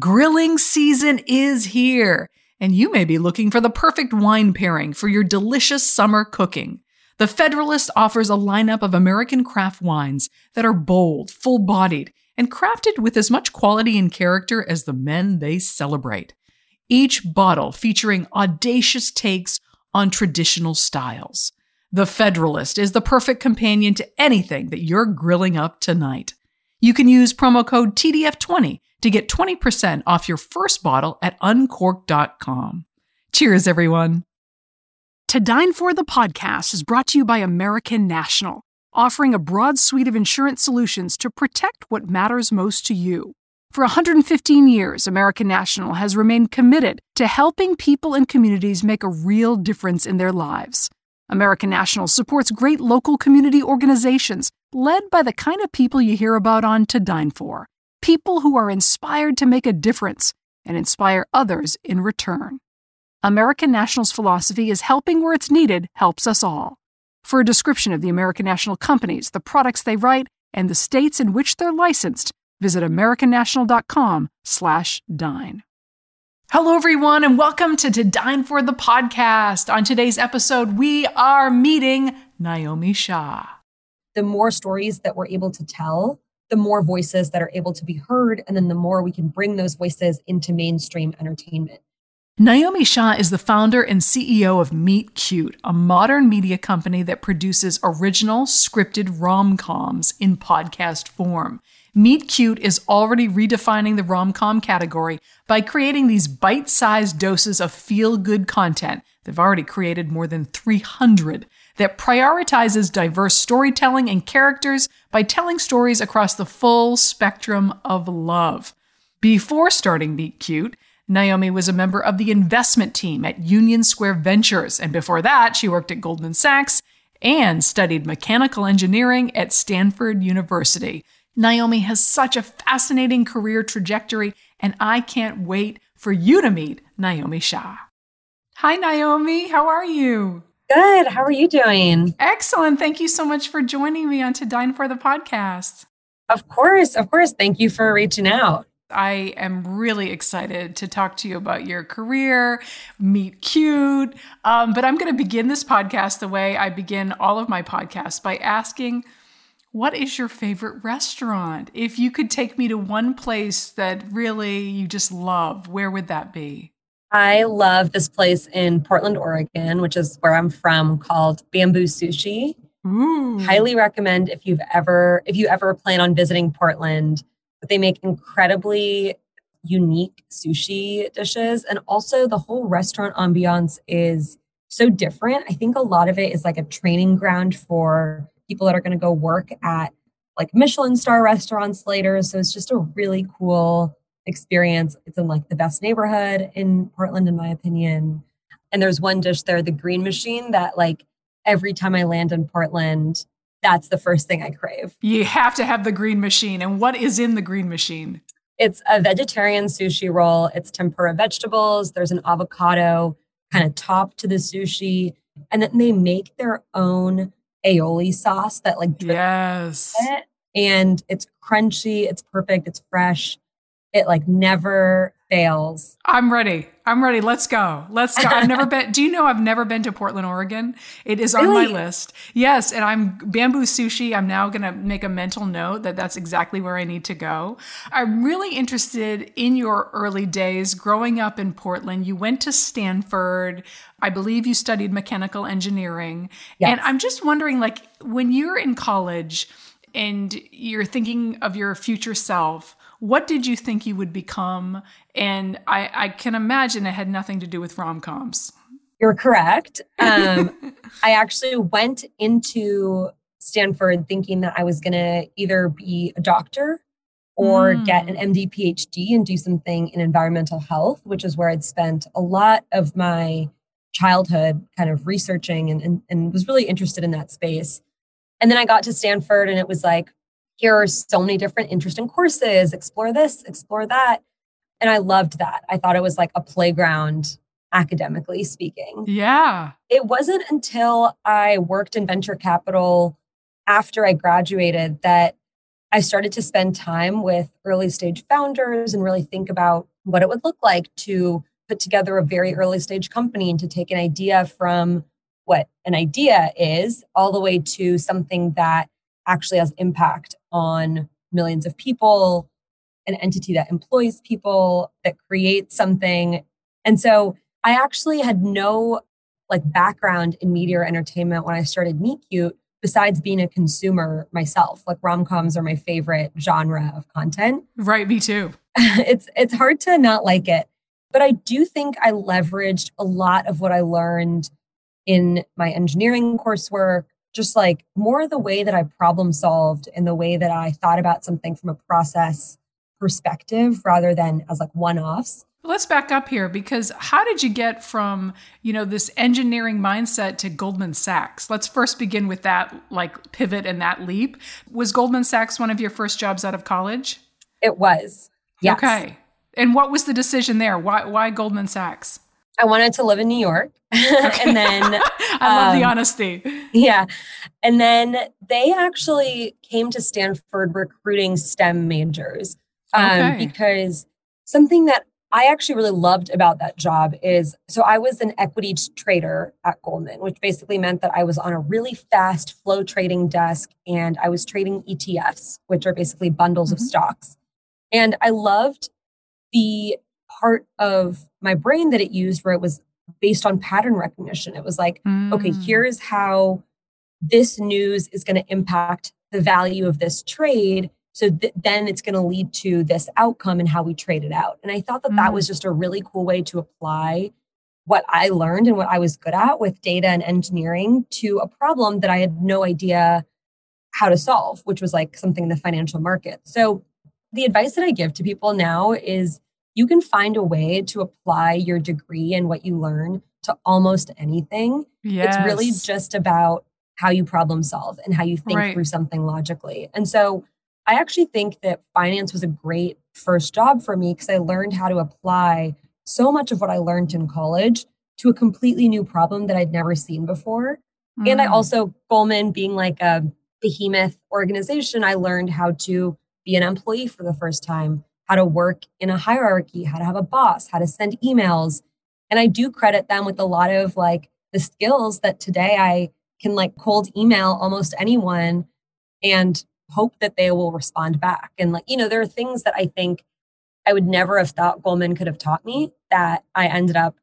Grilling season is here, and you may be looking for the perfect wine pairing for your delicious summer cooking. The Federalist offers a lineup of American craft wines that are bold, full bodied, and crafted with as much quality and character as the men they celebrate. Each bottle featuring audacious takes on traditional styles. The Federalist is the perfect companion to anything that you're grilling up tonight. You can use promo code TDF20 to get 20% off your first bottle at uncorked.com. Cheers, everyone. To Dine For the podcast is brought to you by American National, offering a broad suite of insurance solutions to protect what matters most to you. For 115 years, American National has remained committed to helping people and communities make a real difference in their lives. American National supports great local community organizations led by the kind of people you hear about on To Dine For people who are inspired to make a difference and inspire others in return. American National's philosophy is helping where it's needed helps us all. For a description of the American National companies, the products they write, and the states in which they're licensed, visit americannational.com/dine. Hello everyone and welcome to To Dine for the podcast. On today's episode, we are meeting Naomi Shah. The more stories that we're able to tell, the more voices that are able to be heard, and then the more we can bring those voices into mainstream entertainment. Naomi Shah is the founder and CEO of Meet Cute, a modern media company that produces original scripted rom coms in podcast form. Meet Cute is already redefining the rom com category by creating these bite sized doses of feel good content. They've already created more than 300 that prioritizes diverse storytelling and characters by telling stories across the full spectrum of love. Before starting Meet Cute, Naomi was a member of the investment team at Union Square Ventures, and before that, she worked at Goldman Sachs and studied mechanical engineering at Stanford University. Naomi has such a fascinating career trajectory, and I can't wait for you to meet Naomi Shah. Hi, Naomi. How are you? Good. How are you doing? Excellent. Thank you so much for joining me on To Dine for the podcast. Of course. Of course. Thank you for reaching out. I am really excited to talk to you about your career, meet cute. Um, but I'm going to begin this podcast the way I begin all of my podcasts by asking, what is your favorite restaurant? If you could take me to one place that really you just love, where would that be? I love this place in Portland, Oregon, which is where I'm from, called Bamboo Sushi. Ooh. Highly recommend if you've ever if you ever plan on visiting Portland. But they make incredibly unique sushi dishes, and also the whole restaurant ambiance is so different. I think a lot of it is like a training ground for people that are going to go work at like Michelin star restaurants later. So it's just a really cool experience. It's in like the best neighborhood in Portland, in my opinion. And there's one dish there, the green machine, that like every time I land in Portland, that's the first thing I crave. You have to have the green machine. And what is in the green machine? It's a vegetarian sushi roll. It's tempura vegetables. There's an avocado kind of top to the sushi. And then they make their own aioli sauce that like yes. It. And it's crunchy, it's perfect, it's fresh it like never fails. I'm ready. I'm ready. Let's go. Let's go. I've never been. Do you know I've never been to Portland, Oregon? It is on my list. Yes, and I'm bamboo sushi. I'm now going to make a mental note that that's exactly where I need to go. I'm really interested in your early days growing up in Portland. You went to Stanford. I believe you studied mechanical engineering. Yes. And I'm just wondering like when you're in college and you're thinking of your future self, what did you think you would become? And I, I can imagine it had nothing to do with rom coms. You're correct. Um, I actually went into Stanford thinking that I was going to either be a doctor or Mm. get an MD PhD and do something in environmental health, which is where I'd spent a lot of my childhood kind of researching and, and, and was really interested in that space. And then I got to Stanford and it was like, here are so many different interesting courses, explore this, explore that. And I loved that. I thought it was like a playground academically speaking Yeah. it wasn't until I worked in venture capital after I graduated that I started to spend time with early stage founders and really think about what it would look like to put together a very early stage company and to take an idea from what an idea is all the way to something that actually has impact on millions of people, an entity that employs people, that creates something. And so I actually had no like background in media or entertainment when I started Meet Cute, besides being a consumer myself. Like rom coms are my favorite genre of content. Right. Me too. it's it's hard to not like it, but I do think I leveraged a lot of what I learned in my engineering coursework, just like more the way that I problem solved and the way that I thought about something from a process perspective rather than as like one offs. Let's back up here because how did you get from, you know, this engineering mindset to Goldman Sachs? Let's first begin with that like pivot and that leap. Was Goldman Sachs one of your first jobs out of college? It was. Yes. Okay. And what was the decision there? Why why Goldman Sachs? I wanted to live in New York. and then I love the Um, honesty. Yeah. And then they actually came to Stanford recruiting STEM majors um, Okay. because something that I actually really loved about that job is so I was an equity trader at Goldman, which basically meant that I was on a really fast flow trading desk and I was trading ETFs, which are basically bundles of Mhm. stocks. And I loved the part of my brain that it used where it was based on pattern recognition. It was like, okay, Mm. here's how this news is going to impact the value of this trade. So th- then it's going to lead to this outcome and how we trade it out. And I thought that that Mm. was just a really cool way to apply what I learned and what I was good at with data and engineering to a problem that I had no idea how to solve, which was like something in the financial market. So the advice that I give to people now is you can find a way to apply your degree and what you learn to almost anything. It's really just about how you problem solve and how you think Right. through something logically. And so I actually think that finance was a great first job for me because I learned how to apply so much of what I learned in college to a completely new problem that I'd never seen before. And I Mm. also, Goldman being like a behemoth organization, I learned how to be an employee for the first time, how to work in a hierarchy, how to have a boss, how to send emails. And I do credit them with a lot of like the skills that today I can like cold email almost anyone and hope that they will respond back. And like, you know, there are things that I think I would never have thought Goldman could have taught me that I ended up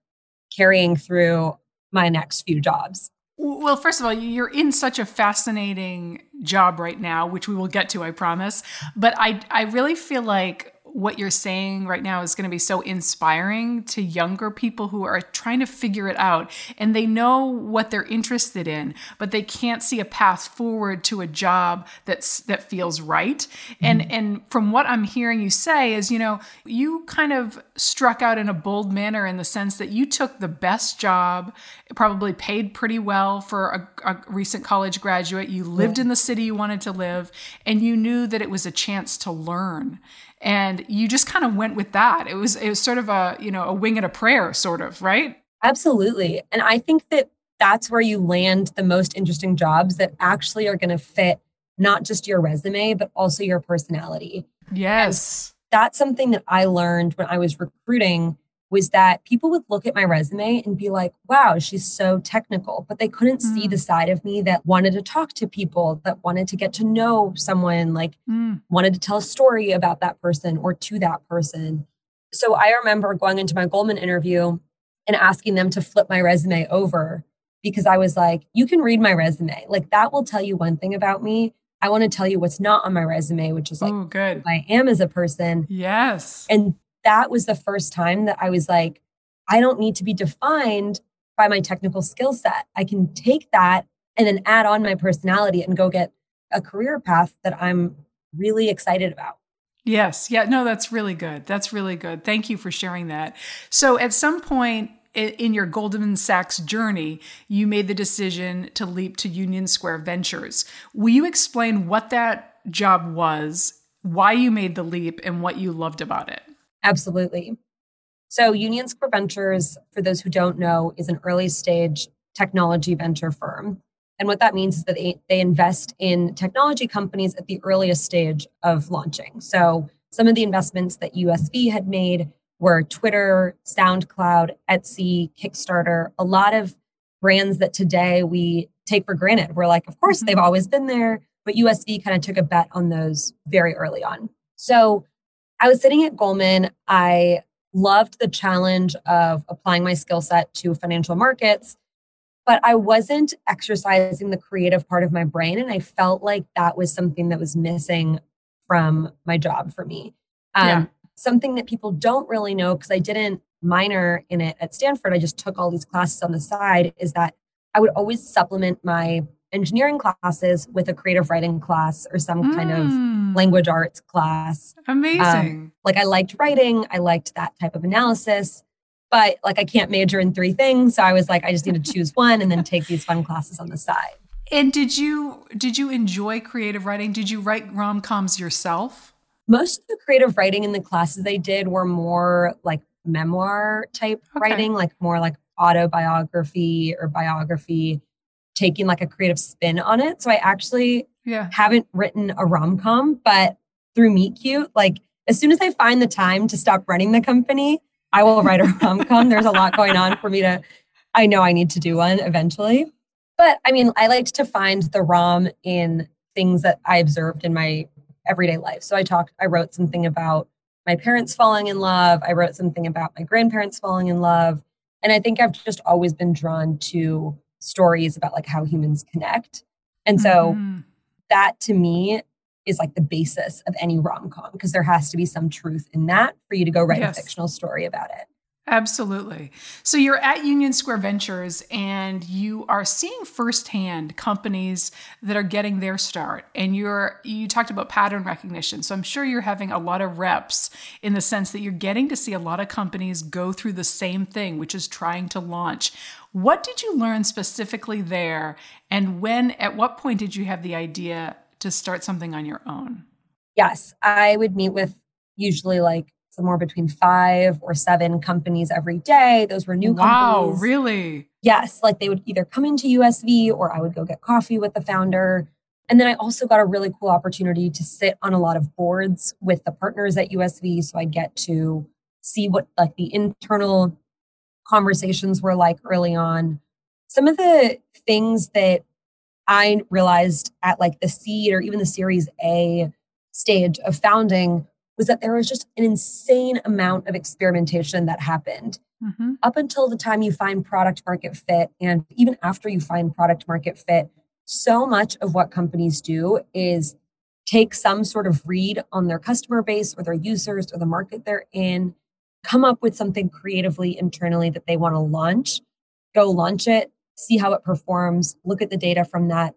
carrying through my next few jobs. Well, first of all, you're in such a fascinating job right now, which we will get to, I promise. But I, I really feel like what you're saying right now is going to be so inspiring to younger people who are trying to figure it out and they know what they're interested in, but they can't see a path forward to a job that's that feels right. Mm-hmm. And and from what I'm hearing you say is, you know, you kind of struck out in a bold manner in the sense that you took the best job, it probably paid pretty well for a, a recent college graduate. You lived in the city you wanted to live, and you knew that it was a chance to learn and you just kind of went with that it was it was sort of a you know a wing and a prayer sort of right Absolutely. And I think that that's where you land the most interesting jobs that actually are going to fit not just your resume, but also your personality. yes that's something that I learned when I was recruiting was that people would look at my resume and be like, wow, she's so technical. But they couldn't mm. see the side of me that wanted to talk to people, that wanted to get to know someone, like mm. wanted to tell a story about that person or to that person. So I remember going into my Goldman interview and asking them to flip my resume over because I was like, you can read my resume. Like that will tell you one thing about me. I want to tell you what's not on my resume, which is like Ooh, good. I am as a person. Yes. And that was the first time that I was like, I don't need to be defined by my technical skill set. I can take that and then add on my personality and go get a career path that I'm really excited about. Yes. Yeah. No, that's really good. That's really good. Thank you for sharing that. So, at some point in your Goldman Sachs journey, you made the decision to leap to Union Square Ventures. Will you explain what that job was, why you made the leap, and what you loved about it? Absolutely. So, Union Square Ventures, for those who don't know, is an early stage technology venture firm. And what that means is that they, they invest in technology companies at the earliest stage of launching. So, some of the investments that USV had made were Twitter, SoundCloud, Etsy, Kickstarter, a lot of brands that today we take for granted. We're like, of course, mm-hmm. they've always been there, but USV kind of took a bet on those very early on. So I was sitting at Goldman. I loved the challenge of applying my skill set to financial markets, but I wasn't exercising the creative part of my brain. And I felt like that was something that was missing from my job for me. Um, yeah something that people don't really know because I didn't minor in it at Stanford. I just took all these classes on the side is that I would always supplement my engineering classes with a creative writing class or some mm. kind of mm. language arts class. Amazing. Um, like I liked writing, I liked that type of analysis, but like I can't major in three things, so I was like I just need to choose one and then take these fun classes on the side. And did you did you enjoy creative writing? Did you write rom-coms yourself? most of the creative writing in the classes they did were more like memoir type okay. writing, like more like autobiography or biography, taking like a creative spin on it. So I actually yeah. haven't written a rom com, but through Meet Cute, like as soon as I find the time to stop running the company, I will write a rom com. There's a lot going on for me to, I know I need to do one eventually. But I mean, I liked to find the rom in things that I observed in my everyday life. So I talked, I wrote something about my parents falling in love. I wrote something about my grandparents falling in love. And I think I've just always been drawn to stories about like how humans connect. And so mm-hmm. that to me is like the basis of any rom com because there has to be some truth in that for you to go write yes. a fictional story about it. Absolutely. So you're at Union Square Ventures and you are seeing firsthand companies that are getting their start. And you're you talked about pattern recognition. So I'm sure you're having a lot of reps in the sense that you're getting to see a lot of companies go through the same thing, which is trying to launch. What did you learn specifically there? And when at what point did you have the idea to start something on your own? Yes, I would meet with usually like somewhere between five or seven companies every day. Those were new wow, companies. Wow, really? Yes. Like they would either come into USV or I would go get coffee with the founder. And then I also got a really cool opportunity to sit on a lot of boards with the partners at USV. So I get to see what like the internal conversations were like early on. Some of the things that I realized at like the seed or even the series A stage of founding was that there was just an insane amount of experimentation that happened mm-hmm. up until the time you find product market fit. And even after you find product market fit, so much of what companies do is take some sort of read on their customer base or their users or the market they're in, come up with something creatively internally that they want to launch, go launch it, see how it performs, look at the data from that,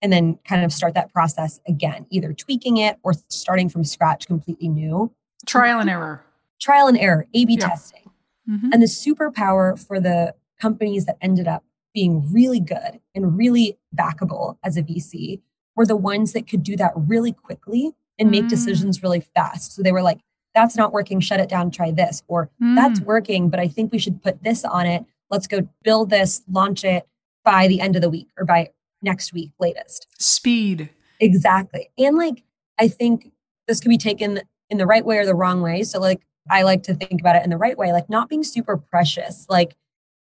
and then kind of start that process again, either tweaking it or starting from scratch completely new. Trial and error. Trial and error, A B yeah. testing. Mm-hmm. And the superpower for the companies that ended up being really good and really backable as a VC were the ones that could do that really quickly and make mm. decisions really fast. So they were like, that's not working, shut it down, try this. Or mm. that's working, but I think we should put this on it. Let's go build this, launch it by the end of the week or by next week latest. Speed. Exactly. And like, I think this could be taken in the right way or the wrong way. So, like, I like to think about it in the right way, like not being super precious. Like,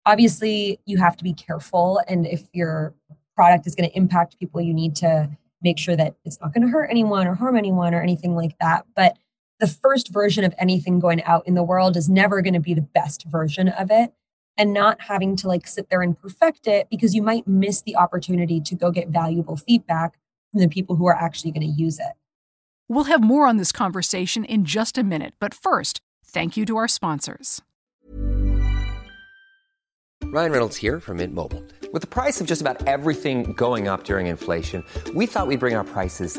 obviously, you have to be careful. And if your product is going to impact people, you need to make sure that it's not going to hurt anyone or harm anyone or anything like that. But the first version of anything going out in the world is never going to be the best version of it. And not having to like sit there and perfect it because you might miss the opportunity to go get valuable feedback from the people who are actually going to use it. We'll have more on this conversation in just a minute. But first, thank you to our sponsors. Ryan Reynolds here from Mint Mobile. With the price of just about everything going up during inflation, we thought we'd bring our prices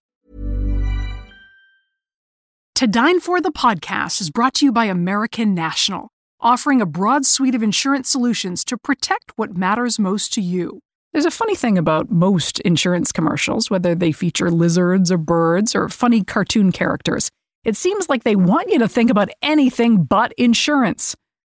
To Dine For the podcast is brought to you by American National, offering a broad suite of insurance solutions to protect what matters most to you. There's a funny thing about most insurance commercials, whether they feature lizards or birds or funny cartoon characters. It seems like they want you to think about anything but insurance.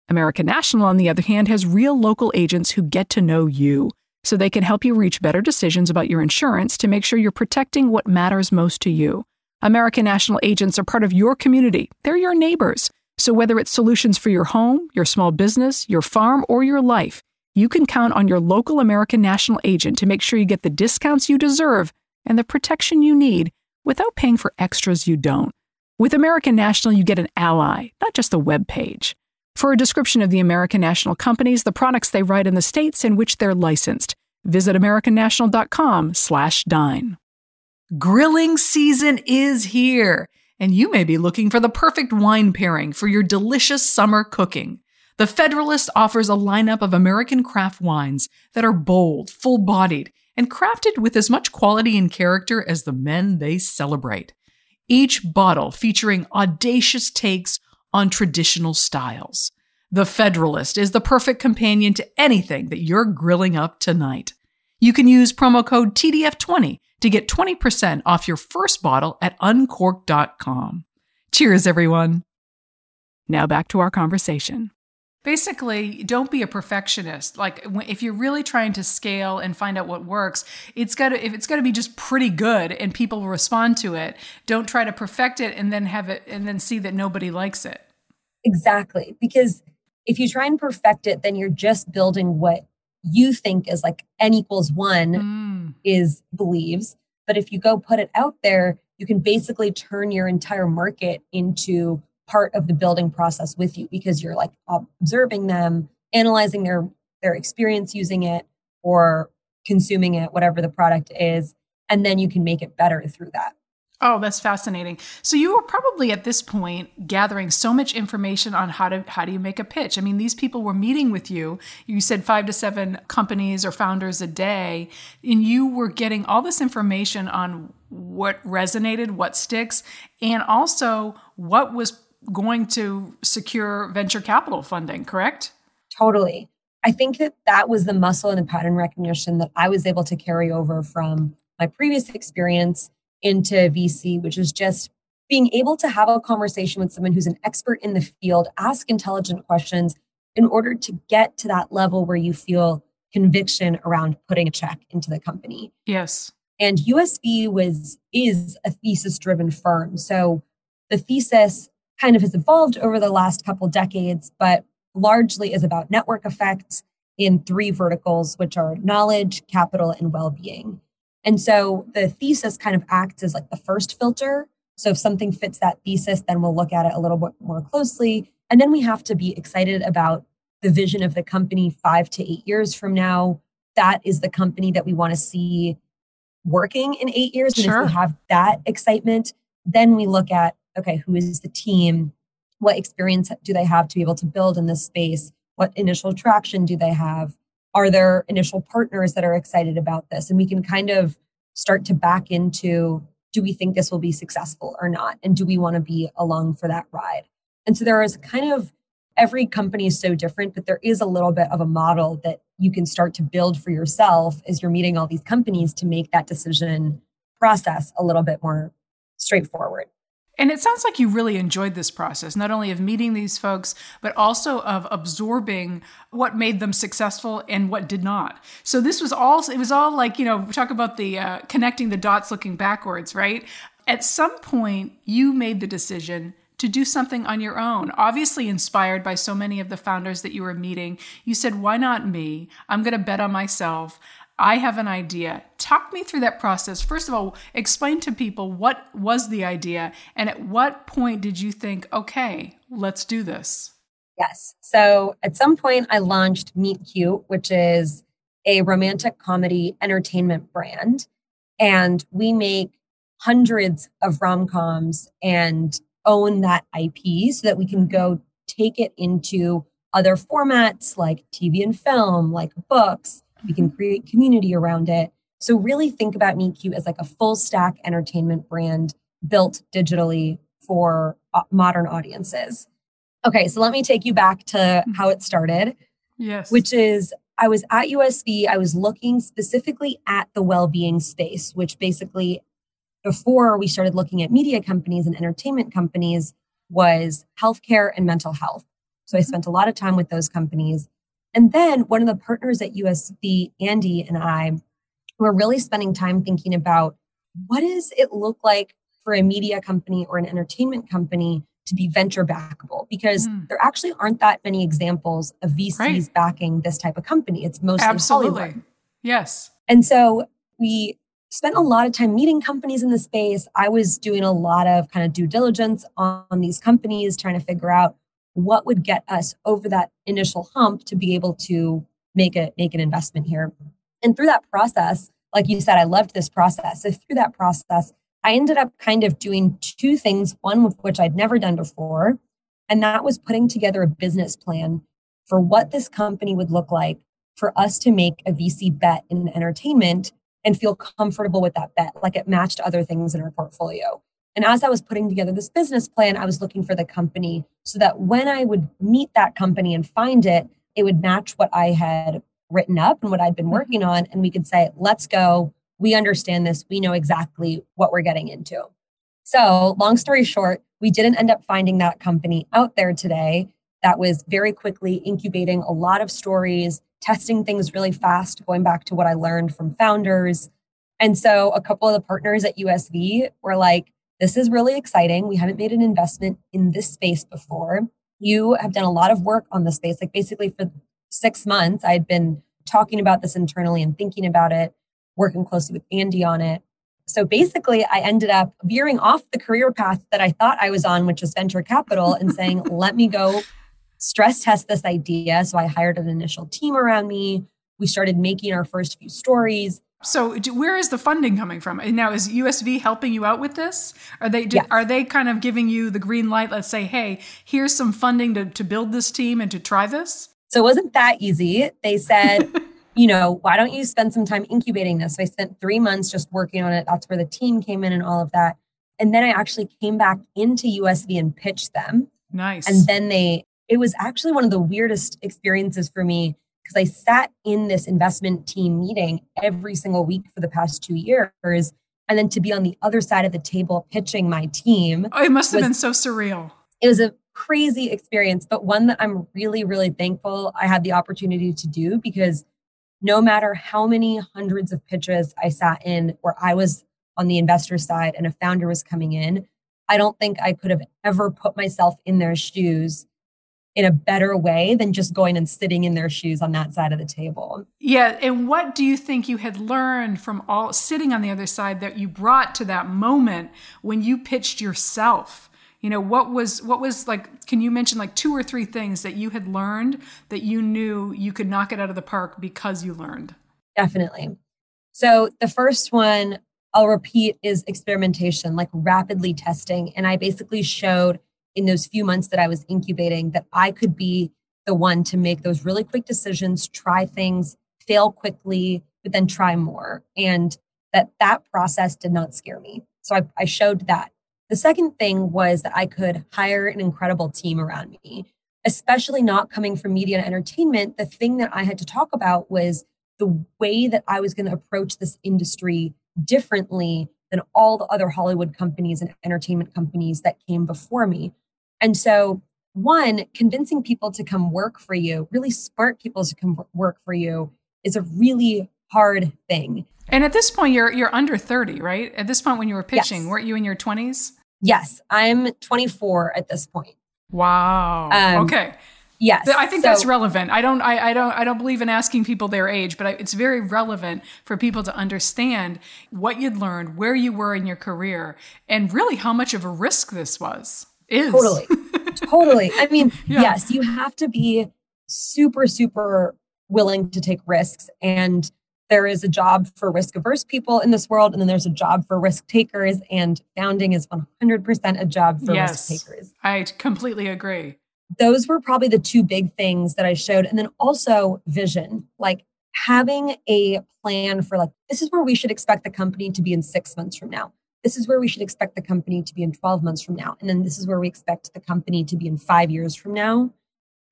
American National, on the other hand, has real local agents who get to know you, so they can help you reach better decisions about your insurance to make sure you're protecting what matters most to you. American National agents are part of your community, they're your neighbors. So whether it's solutions for your home, your small business, your farm, or your life, you can count on your local American National agent to make sure you get the discounts you deserve and the protection you need without paying for extras you don't. With American National, you get an ally, not just a web page. For a description of the American National companies, the products they write in the states in which they're licensed, visit americannational.com/dine. Grilling season is here, and you may be looking for the perfect wine pairing for your delicious summer cooking. The Federalist offers a lineup of American craft wines that are bold, full bodied, and crafted with as much quality and character as the men they celebrate. Each bottle featuring audacious takes on traditional styles. The Federalist is the perfect companion to anything that you're grilling up tonight. You can use promo code TDF20 to get 20% off your first bottle at uncorked.com. Cheers, everyone. Now back to our conversation. Basically, don't be a perfectionist. Like if you're really trying to scale and find out what works, it's got to if it's got to be just pretty good and people will respond to it. Don't try to perfect it and then have it and then see that nobody likes it. Exactly. Because if you try and perfect it, then you're just building what you think is like n equals one Mm. is believes. But if you go put it out there, you can basically turn your entire market into part of the building process with you because you're like observing them, analyzing their their experience using it or consuming it, whatever the product is, and then you can make it better through that. Oh, that's fascinating. So you were probably at this point gathering so much information on how to how do you make a pitch. I mean, these people were meeting with you. You said 5 to 7 companies or founders a day, and you were getting all this information on what resonated, what sticks, and also what was going to secure venture capital funding, correct? Totally. I think that that was the muscle and the pattern recognition that I was able to carry over from my previous experience into VC, which is just being able to have a conversation with someone who's an expert in the field, ask intelligent questions in order to get to that level where you feel conviction around putting a check into the company. Yes. And USV was is a thesis driven firm. So the thesis kind of has evolved over the last couple decades, but largely is about network effects in three verticals, which are knowledge, capital, and well being. And so the thesis kind of acts as like the first filter. So if something fits that thesis, then we'll look at it a little bit more closely. And then we have to be excited about the vision of the company five to eight years from now. That is the company that we want to see working in eight years. And Sure. if we have that excitement, then we look at okay, who is the team? What experience do they have to be able to build in this space? What initial traction do they have? Are there initial partners that are excited about this? And we can kind of start to back into do we think this will be successful or not? And do we want to be along for that ride? And so there is kind of every company is so different, but there is a little bit of a model that you can start to build for yourself as you're meeting all these companies to make that decision process a little bit more straightforward. And it sounds like you really enjoyed this process, not only of meeting these folks, but also of absorbing what made them successful and what did not. So this was all, it was all like, you know, talk about the uh, connecting the dots looking backwards, right? At some point, you made the decision to do something on your own. Obviously, inspired by so many of the founders that you were meeting, you said, Why not me? I'm going to bet on myself. I have an idea. Talk me through that process. First of all, explain to people what was the idea and at what point did you think, okay, let's do this? Yes. So at some point, I launched Meet Cute, which is a romantic comedy entertainment brand. And we make hundreds of rom coms and own that IP so that we can go take it into other formats like TV and film, like books. We can mm-hmm. create community around it. So really think about Cute as like a full stack entertainment brand built digitally for uh, modern audiences. Okay, so let me take you back to mm-hmm. how it started, Yes. which is I was at USV, I was looking specifically at the well-being space, which basically before we started looking at media companies and entertainment companies was healthcare and mental health. So I mm-hmm. spent a lot of time with those companies. And then one of the partners at USV, Andy and I, were really spending time thinking about what does it look like for a media company or an entertainment company to be venture backable? Because Mm. there actually aren't that many examples of VCs Right. backing this type of company. It's mostly Absolutely. Hollywood. Yes. And so we spent a lot of time meeting companies in the space. I was doing a lot of kind of due diligence on, on these companies, trying to figure out what would get us over that initial hump to be able to make a make an investment here. And through that process, like you said, I loved this process. So through that process, I ended up kind of doing two things, one of which I'd never done before, and that was putting together a business plan for what this company would look like for us to make a VC bet in entertainment and feel comfortable with that bet, like it matched other things in our portfolio. And as I was putting together this business plan, I was looking for the company so that when I would meet that company and find it, it would match what I had written up and what I'd been mm-hmm. working on. And we could say, let's go. We understand this. We know exactly what we're getting into. So, long story short, we didn't end up finding that company out there today that was very quickly incubating a lot of stories, testing things really fast, going back to what I learned from founders. And so a couple of the partners at USV were like, this is really exciting. We haven't made an investment in this space before. You have done a lot of work on the space. Like basically for six months, I'd been talking about this internally and thinking about it, working closely with Andy on it. So basically, I ended up veering off the career path that I thought I was on, which was venture capital, and saying, let me go stress test this idea. So I hired an initial team around me. We started making our first few stories. So do, where is the funding coming from? And now is USV helping you out with this? Are they do, Yes. are they kind of giving you the green light? Let's say, hey, here's some funding to, to build this team and to try this. So it wasn't that easy. They said, you know, why don't you spend some time incubating this? So I spent three months just working on it. That's where the team came in and all of that. And then I actually came back into USV and pitched them. Nice. And then they, it was actually one of the weirdest experiences for me because I sat in this investment team meeting every single week for the past two years. And then to be on the other side of the table pitching my team, oh, it must have was- been so surreal. it was a crazy experience, but one that I'm really, really thankful I had the opportunity to do because no matter how many hundreds of pitches I sat in where I was on the investor side and a founder was coming in, I don't think I could have ever put myself in their shoes in a better way than just going and sitting in their shoes on that side of the table. Yeah, and what do you think you had learned from all sitting on the other side that you brought to that moment when you pitched yourself? You know, what was what was like can you mention like two or three things that you had learned that you knew you could knock it out of the park because you learned? Definitely. So the first one I'll repeat is experimentation, like rapidly testing. And I basically showed in those few months that I was incubating that I could be the one to make those really quick decisions, try things, fail quickly, but then try more. And that that process did not scare me. So I, I showed that. The second thing was that I could hire an incredible team around me, especially not coming from media and entertainment. The thing that I had to talk about was the way that I was going to approach this industry differently than all the other Hollywood companies and entertainment companies that came before me. And so, one, convincing people to come work for you, really smart people to come work for you, is a really hard thing. And at this point, you're you're under thirty, right? At this point, when you were pitching, yes. weren't you in your twenties? Yes, I'm 24 at this point. Wow. Um, okay. Yes, I think so, that's relevant. I don't, I, I, don't, I don't believe in asking people their age, but I, it's very relevant for people to understand what you'd learned, where you were in your career, and really how much of a risk this was. Is totally, totally. I mean, yeah. yes, you have to be super, super willing to take risks, and there is a job for risk averse people in this world, and then there's a job for risk takers, and founding is 100% a job for yes, risk takers. I completely agree those were probably the two big things that I showed. And then also vision, like having a plan for like, this is where we should expect the company to be in six months from now. This is where we should expect the company to be in 12 months from now. And then this is where we expect the company to be in five years from now.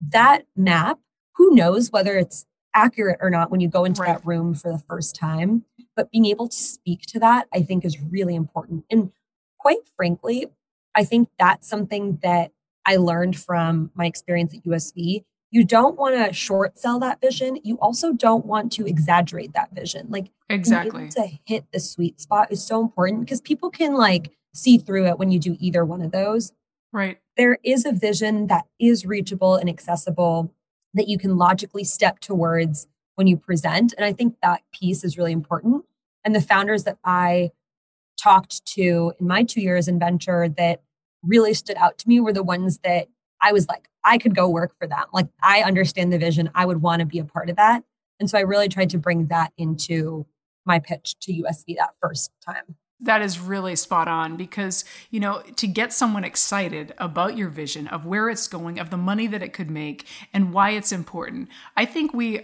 That map, who knows whether it's accurate or not when you go into right. that room for the first time, but being able to speak to that, I think is really important. And quite frankly, I think that's something that I learned from my experience at USV. You don't want to short sell that vision. You also don't want to exaggerate that vision. Like exactly to hit the sweet spot is so important because people can like see through it when you do either one of those. Right. There is a vision that is reachable and accessible that you can logically step towards when you present. And I think that piece is really important. And the founders that I talked to in my two years in venture that really stood out to me were the ones that I was like, I could go work for them. Like, I understand the vision. I would want to be a part of that. And so I really tried to bring that into my pitch to USV that first time. That is really spot on because, you know, to get someone excited about your vision of where it's going, of the money that it could make, and why it's important. I think we,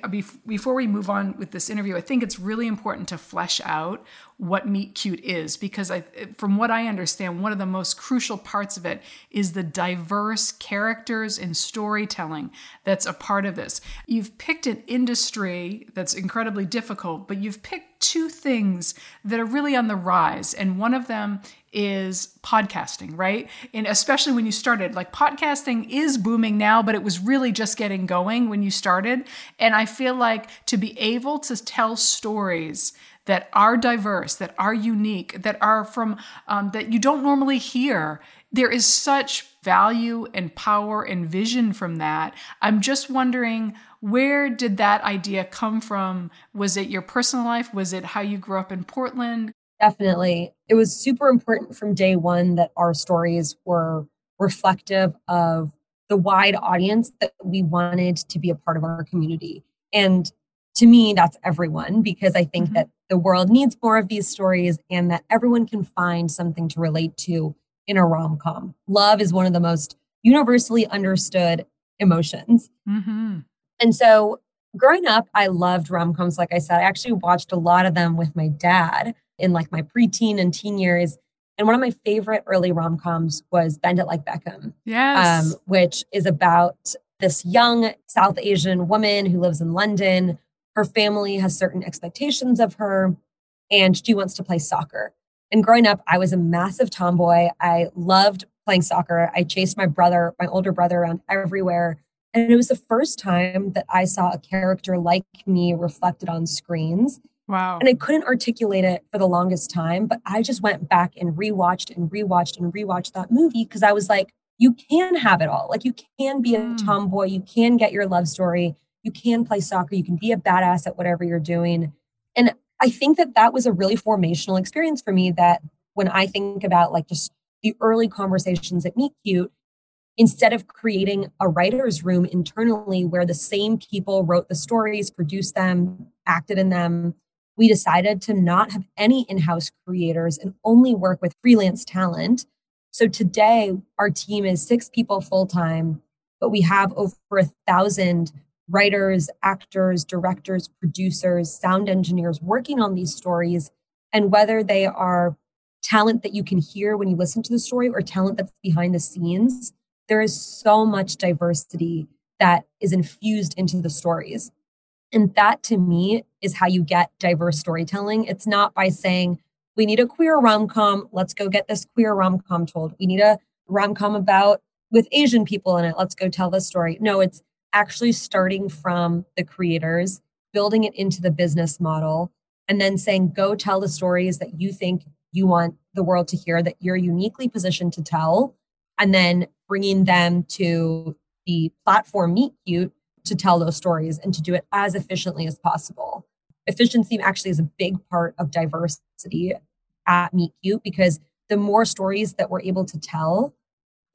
before we move on with this interview, I think it's really important to flesh out what Meet Cute is because I, from what I understand, one of the most crucial parts of it is the diverse characters and storytelling that's a part of this. You've picked an industry that's incredibly difficult, but you've picked two things that are really on the rise, and one of them is podcasting, right? And especially when you started, like podcasting is booming now, but it was really just getting going when you started. And I feel like to be able to tell stories that are diverse, that are unique, that are from, um, that you don't normally hear. There is such value and power and vision from that. I'm just wondering where did that idea come from? Was it your personal life? Was it how you grew up in Portland? Definitely. It was super important from day one that our stories were reflective of the wide audience that we wanted to be a part of our community. And to me, that's everyone because I think mm-hmm. that the world needs more of these stories and that everyone can find something to relate to in a rom com. Love is one of the most universally understood emotions. Mm-hmm. And so growing up, I loved rom coms. Like I said, I actually watched a lot of them with my dad in like my preteen and teen years. And one of my favorite early rom coms was Bend It Like Beckham. Yes. Um, which is about this young South Asian woman who lives in London her family has certain expectations of her and she wants to play soccer. And growing up, I was a massive tomboy. I loved playing soccer. I chased my brother, my older brother, around everywhere. And it was the first time that I saw a character like me reflected on screens. Wow. And I couldn't articulate it for the longest time, but I just went back and rewatched and rewatched and rewatched that movie because I was like, you can have it all. Like you can be a mm. tomboy, you can get your love story, you can play soccer, you can be a badass at whatever you're doing. And I think that that was a really formational experience for me that when I think about like just the early conversations at Meet Cute, instead of creating a writer's room internally where the same people wrote the stories, produced them, acted in them, we decided to not have any in house creators and only work with freelance talent. So today, our team is six people full time, but we have over a thousand writers, actors, directors, producers, sound engineers working on these stories. And whether they are talent that you can hear when you listen to the story or talent that's behind the scenes, there is so much diversity that is infused into the stories. And that to me is how you get diverse storytelling. It's not by saying, we need a queer rom com, let's go get this queer rom com told. We need a rom com about with Asian people in it, let's go tell this story. No, it's actually starting from the creators, building it into the business model, and then saying, go tell the stories that you think you want the world to hear, that you're uniquely positioned to tell, and then bringing them to the platform Meet Cute to tell those stories and to do it as efficiently as possible. Efficiency actually is a big part of diversity at Meet Cute because the more stories that we're able to tell,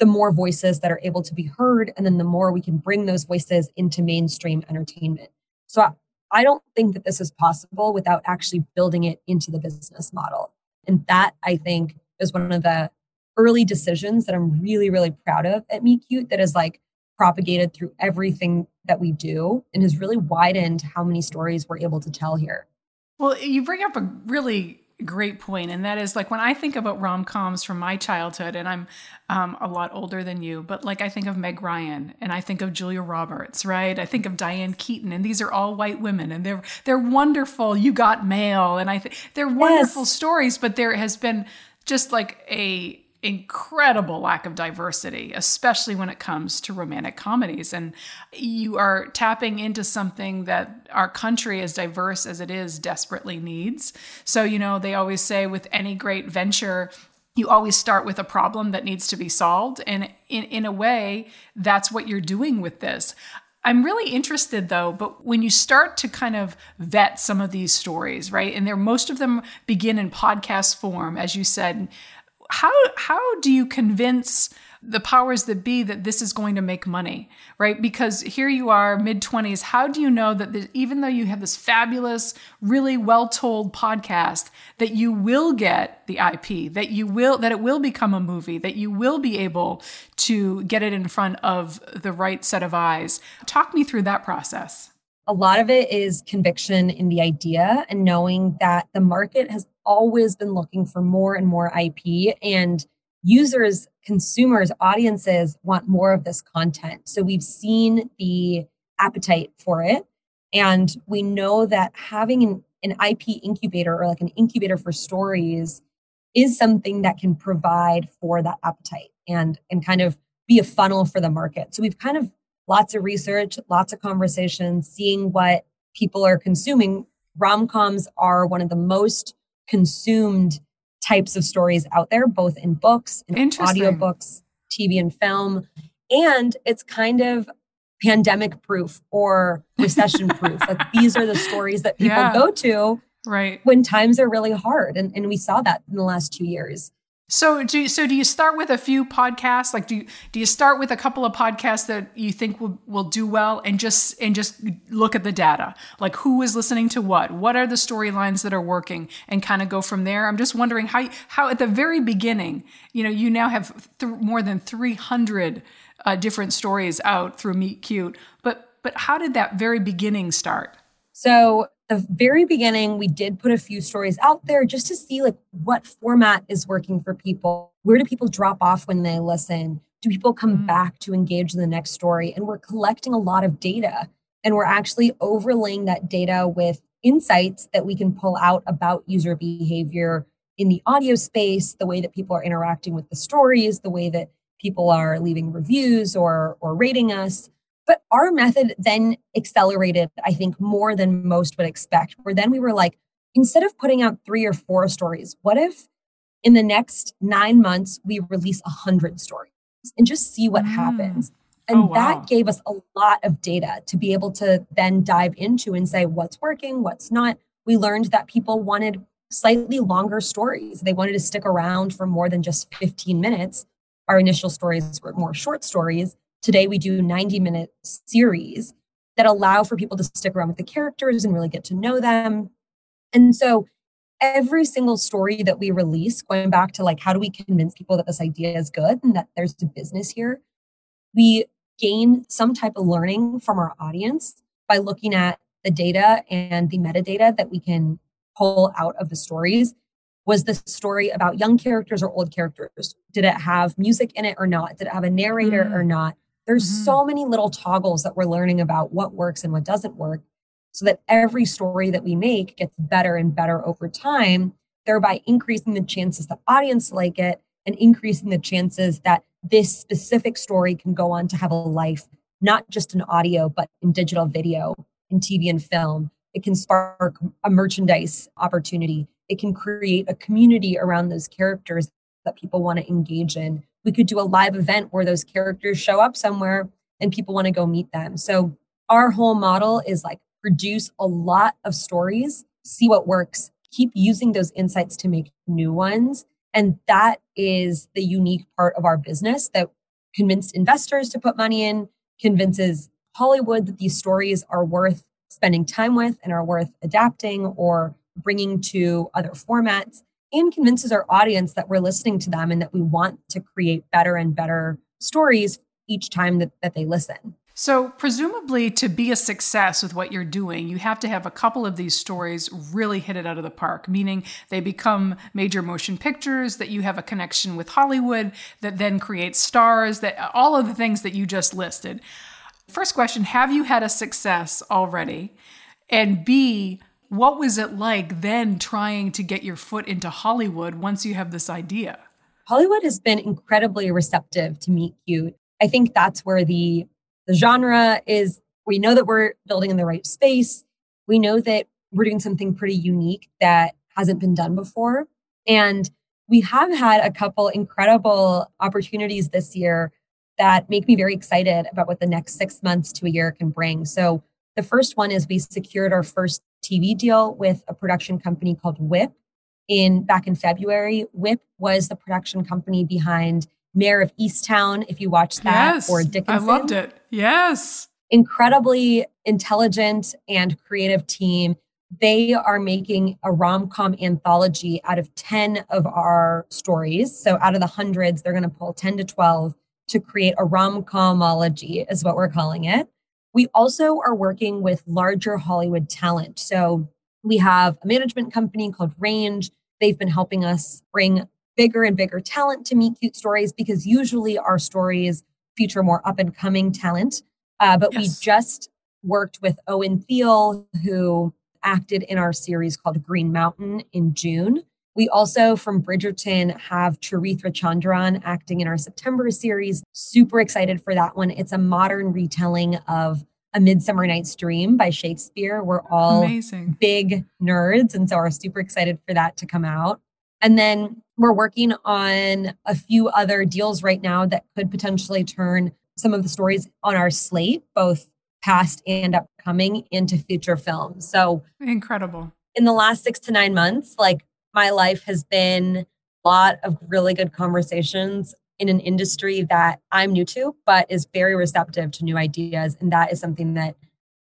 the more voices that are able to be heard, and then the more we can bring those voices into mainstream entertainment. So I don't think that this is possible without actually building it into the business model. And that I think is one of the early decisions that I'm really, really proud of at Meet Cute that is like propagated through everything that we do and has really widened how many stories we're able to tell here. Well, you bring up a really great point and that is like when i think about rom-coms from my childhood and i'm um, a lot older than you but like i think of meg ryan and i think of julia roberts right i think of diane keaton and these are all white women and they're they're wonderful you got mail and i think they're wonderful yes. stories but there has been just like a incredible lack of diversity, especially when it comes to romantic comedies. And you are tapping into something that our country, as diverse as it is, desperately needs. So, you know, they always say with any great venture, you always start with a problem that needs to be solved. And in, in a way, that's what you're doing with this. I'm really interested though, but when you start to kind of vet some of these stories, right? And they're most of them begin in podcast form, as you said, how how do you convince the powers that be that this is going to make money, right? Because here you are, mid 20s. How do you know that even though you have this fabulous, really well told podcast, that you will get the IP, that you will, that it will become a movie, that you will be able to get it in front of the right set of eyes? Talk me through that process. A lot of it is conviction in the idea and knowing that the market has always been looking for more and more IP and users, consumers, audiences want more of this content. So we've seen the appetite for it. And we know that having an, an IP incubator or like an incubator for stories is something that can provide for that appetite and, and kind of be a funnel for the market. So we've kind of lots of research, lots of conversations, seeing what people are consuming. Rom coms are one of the most consumed types of stories out there, both in books, in audiobooks, TV and film. And it's kind of pandemic proof or recession proof. like these are the stories that people yeah. go to right when times are really hard. And, and we saw that in the last two years. So do you, so do you start with a few podcasts? Like do you, do you start with a couple of podcasts that you think will, will do well and just and just look at the data? Like who is listening to what? What are the storylines that are working and kind of go from there? I'm just wondering how how at the very beginning, you know, you now have th- more than 300 uh, different stories out through Meet Cute, but but how did that very beginning start? So the very beginning, we did put a few stories out there just to see like what format is working for people. Where do people drop off when they listen? Do people come mm. back to engage in the next story? And we're collecting a lot of data and we're actually overlaying that data with insights that we can pull out about user behavior in the audio space, the way that people are interacting with the stories, the way that people are leaving reviews or or rating us. But our method then accelerated, I think, more than most would expect. Where then we were like, instead of putting out three or four stories, what if in the next nine months we release a hundred stories and just see what mm. happens? And oh, wow. that gave us a lot of data to be able to then dive into and say what's working, what's not. We learned that people wanted slightly longer stories. They wanted to stick around for more than just 15 minutes. Our initial stories were more short stories. Today we do 90 minute series that allow for people to stick around with the characters and really get to know them. And so every single story that we release, going back to like, how do we convince people that this idea is good and that there's a business here? We gain some type of learning from our audience by looking at the data and the metadata that we can pull out of the stories. Was this story about young characters or old characters? Did it have music in it or not? Did it have a narrator mm. or not? There's mm-hmm. so many little toggles that we're learning about what works and what doesn't work so that every story that we make gets better and better over time, thereby increasing the chances that audience like it and increasing the chances that this specific story can go on to have a life, not just in audio, but in digital video, in TV and film. It can spark a merchandise opportunity. It can create a community around those characters that people want to engage in. We could do a live event where those characters show up somewhere and people want to go meet them. So, our whole model is like produce a lot of stories, see what works, keep using those insights to make new ones. And that is the unique part of our business that convinced investors to put money in, convinces Hollywood that these stories are worth spending time with and are worth adapting or bringing to other formats, and convinces our audience that we're listening to them and that we want to create better and better stories each time that, that they listen. So, presumably, to be a success with what you're doing, you have to have a couple of these stories really hit it out of the park, meaning they become major motion pictures, that you have a connection with Hollywood, that then creates stars, that all of the things that you just listed. First question Have you had a success already? And B, what was it like then trying to get your foot into Hollywood once you have this idea? Hollywood has been incredibly receptive to Meet Cute. I think that's where the the genre is we know that we're building in the right space. We know that we're doing something pretty unique that hasn't been done before. And we have had a couple incredible opportunities this year that make me very excited about what the next six months to a year can bring. So, the first one is we secured our first TV deal with a production company called wiip in back in February. wiip was the production company behind Mare of Easttown, if you watched that, yes, or Dickinson. I loved it. Yes. Incredibly intelligent and creative team. They are making a rom com anthology out of 10 of our stories. So out of the hundreds, they're going to pull 10 to 12 to create a rom comology, is what we're calling it. We also are working with larger Hollywood talent. So we have a management company called Range. They've been helping us bring bigger and bigger talent to meet cute stories because usually our stories feature more up and coming talent. Uh, but yes. we just worked with Owen Thiele, who acted in our series called Green Mountain in June. We also from Bridgerton have Charithra Chandran acting in our September series. Super excited for that one. It's a modern retelling of A Midsummer Night's Dream by Shakespeare. We're all Amazing. big nerds, and so are super excited for that to come out. And then we're working on a few other deals right now that could potentially turn some of the stories on our slate, both past and upcoming, into future films. So incredible. In the last six to nine months, like my life has been a lot of really good conversations in an industry that I'm new to, but is very receptive to new ideas. And that is something that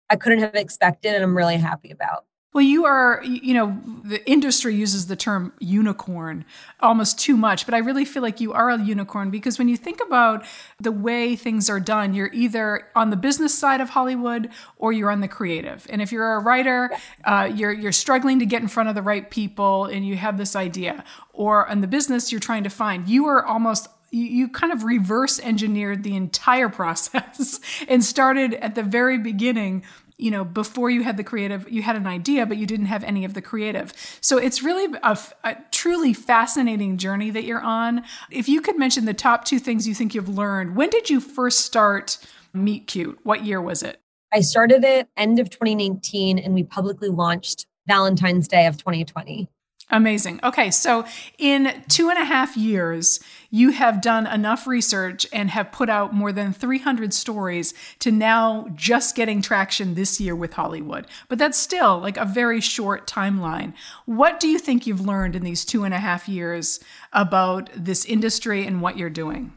I couldn't have expected and I'm really happy about. Well, you are, you know, the industry uses the term unicorn almost too much, but I really feel like you are a unicorn because when you think about the way things are done, you're either on the business side of Hollywood or you're on the creative. And if you're a writer, uh, you're you're struggling to get in front of the right people, and you have this idea, or on the business, you're trying to find. You are almost you, you kind of reverse engineered the entire process and started at the very beginning you know before you had the creative you had an idea but you didn't have any of the creative. So it's really a, a, truly fascinating journey that you're on. If you could mention the top two things you think you've learned when did you first start meet cute? What year was it? I started it end of 2019 and we publicly launched valentine's day of 2020 Amazing. Okay, so in two and a half years, you have done enough research and have put out more than 300 stories to now just getting traction this year with Hollywood. But that's still like a very short timeline. What do you think you've learned in these two and a half years about this industry and what you're doing?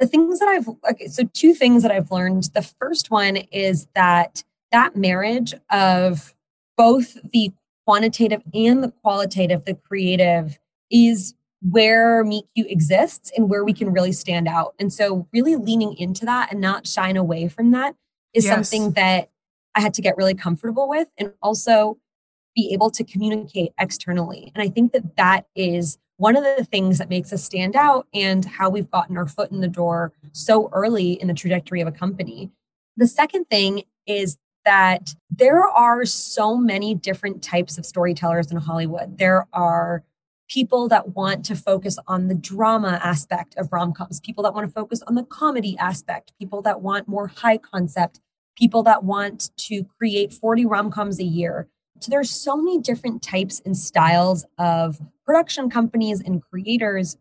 The things that I've, okay, so two things that I've learned. The first one is that that marriage of both the quantitative and the qualitative, the creative, is where Meet Cute exists and where we can really stand out. And so, really leaning into that and not shying away from that is yes. something that I had to get really comfortable with and also be able to communicate externally. And I think that that is one of the things that makes us stand out and how we've gotten our foot in the door so early in the trajectory of a company. The second thing is that there are so many different types of storytellers in Hollywood. There are people that want to focus on the drama aspect of rom coms, people that want to focus on the comedy aspect, people that want more high concept, people that want to create 40 rom coms a year. So there's so many different types and styles of production companies and creators.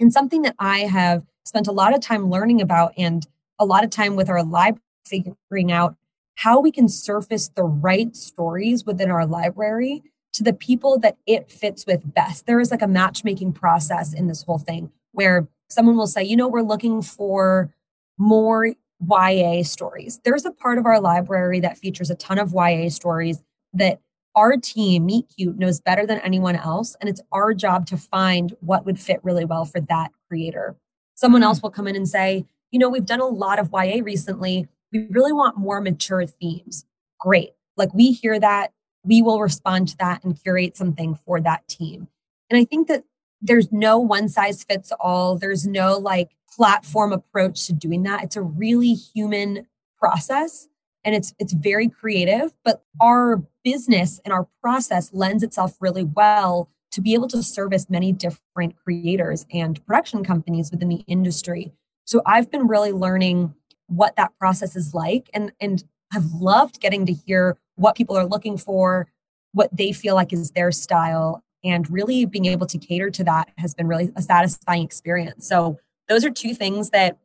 And something that I have spent a lot of time learning about and a lot of time with our library figuring out how we can surface the right stories within our library to the people that it fits with best. There is like a matchmaking process in this whole thing where someone will say, you know, we're looking for more YA stories. There's a part of our library that features a ton of YA stories that our team, Meet Cute, knows better than anyone else. And it's our job to find what would fit really well for that creator. Someone hmm. else will come in and say, you know, we've done a lot of YA recently we really want more mature themes. Great. Like we hear that, we will respond to that and curate something for that team. And I think that there's no one size fits all. There's no like platform approach to doing that. It's a really human process and it's it's very creative, but our business and our process lends itself really well to be able to service many different creators and production companies within the industry. So I've been really learning what that process is like and and have loved getting to hear what people are looking for, what they feel like is their style and really being able to cater to that has been really a satisfying experience. So those are two things that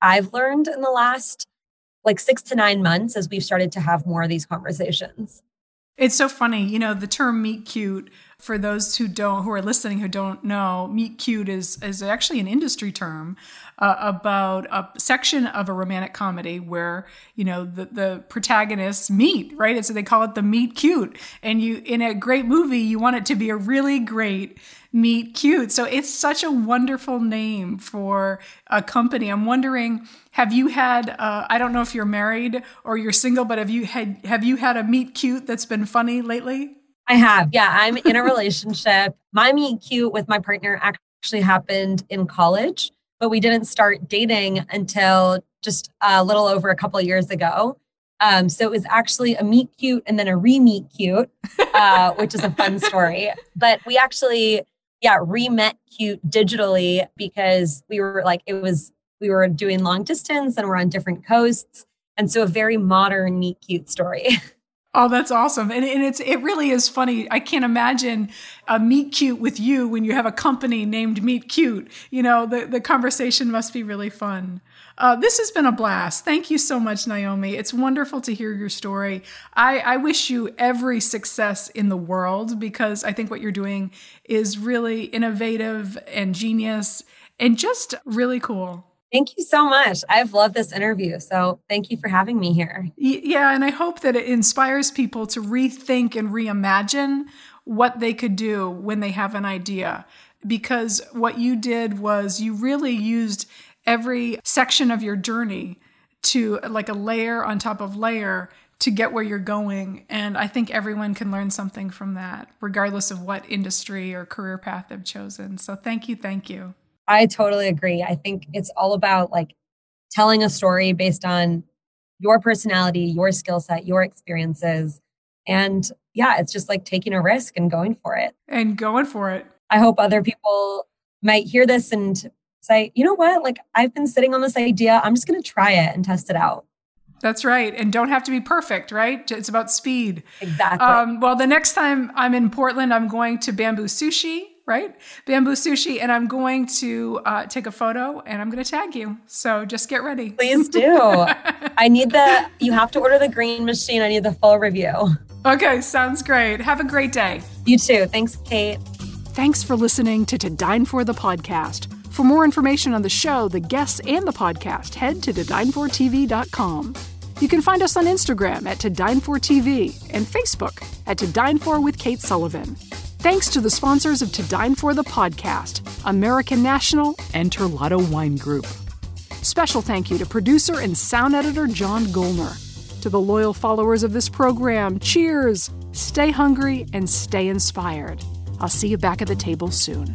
I've learned in the last like 6 to 9 months as we've started to have more of these conversations. It's so funny, you know, the term meet cute for those who don't who are listening who don't know, meet cute is is actually an industry term uh, about a section of a romantic comedy where you know the the protagonists meet, right? And so they call it the meet cute. And you in a great movie, you want it to be a really great meet cute. So it's such a wonderful name for a company. I'm wondering, have you had? Uh, I don't know if you're married or you're single, but have you had have you had a meet cute that's been funny lately? I have. Yeah, I'm in a relationship. my meet cute with my partner actually happened in college but we didn't start dating until just a little over a couple years ago. Um, so it was actually a meet cute and then a re meet cute, uh, which is a fun story. But we actually, yeah, re met cute digitally because we were like, it was, we were doing long distance and we're on different coasts. And so a very modern meet cute story. Oh, that's awesome. And, and it's it really is funny. I can't imagine a meet cute with you when you have a company named Meet Cute. You know, the, the conversation must be really fun. Uh, this has been a blast. Thank you so much, Naomi. It's wonderful to hear your story. I, I wish you every success in the world because I think what you're doing is really innovative and genius and just really cool. Thank you so much. I've loved this interview. So thank you for having me here. Yeah. And I hope that it inspires people to rethink and reimagine what they could do when they have an idea. Because what you did was you really used every section of your journey to like a layer on top of layer to get where you're going. And I think everyone can learn something from that, regardless of what industry or career path they've chosen. So thank you. Thank you. I totally agree. I think it's all about like telling a story based on your personality, your skill set, your experiences. And yeah, it's just like taking a risk and going for it. And going for it. I hope other people might hear this and say, you know what? Like, I've been sitting on this idea. I'm just going to try it and test it out. That's right. And don't have to be perfect, right? It's about speed. Exactly. Um, well, the next time I'm in Portland, I'm going to Bamboo Sushi, right? Bamboo Sushi, and I'm going to uh, take a photo and I'm going to tag you. So just get ready. Please do. I need the, you have to order the green machine. I need the full review. Okay, sounds great. Have a great day. You too. Thanks, Kate. Thanks for listening to To Dine For the podcast. For more information on the show, the guests, and the podcast, head to todinefortv.com. You can find us on Instagram at To Dine For TV and Facebook at To Dine For with Kate Sullivan. Thanks to the sponsors of To Dine For the podcast, American National and Terlato Wine Group. Special thank you to producer and sound editor John Golner. To the loyal followers of this program, cheers! Stay hungry and stay inspired. I'll see you back at the table soon.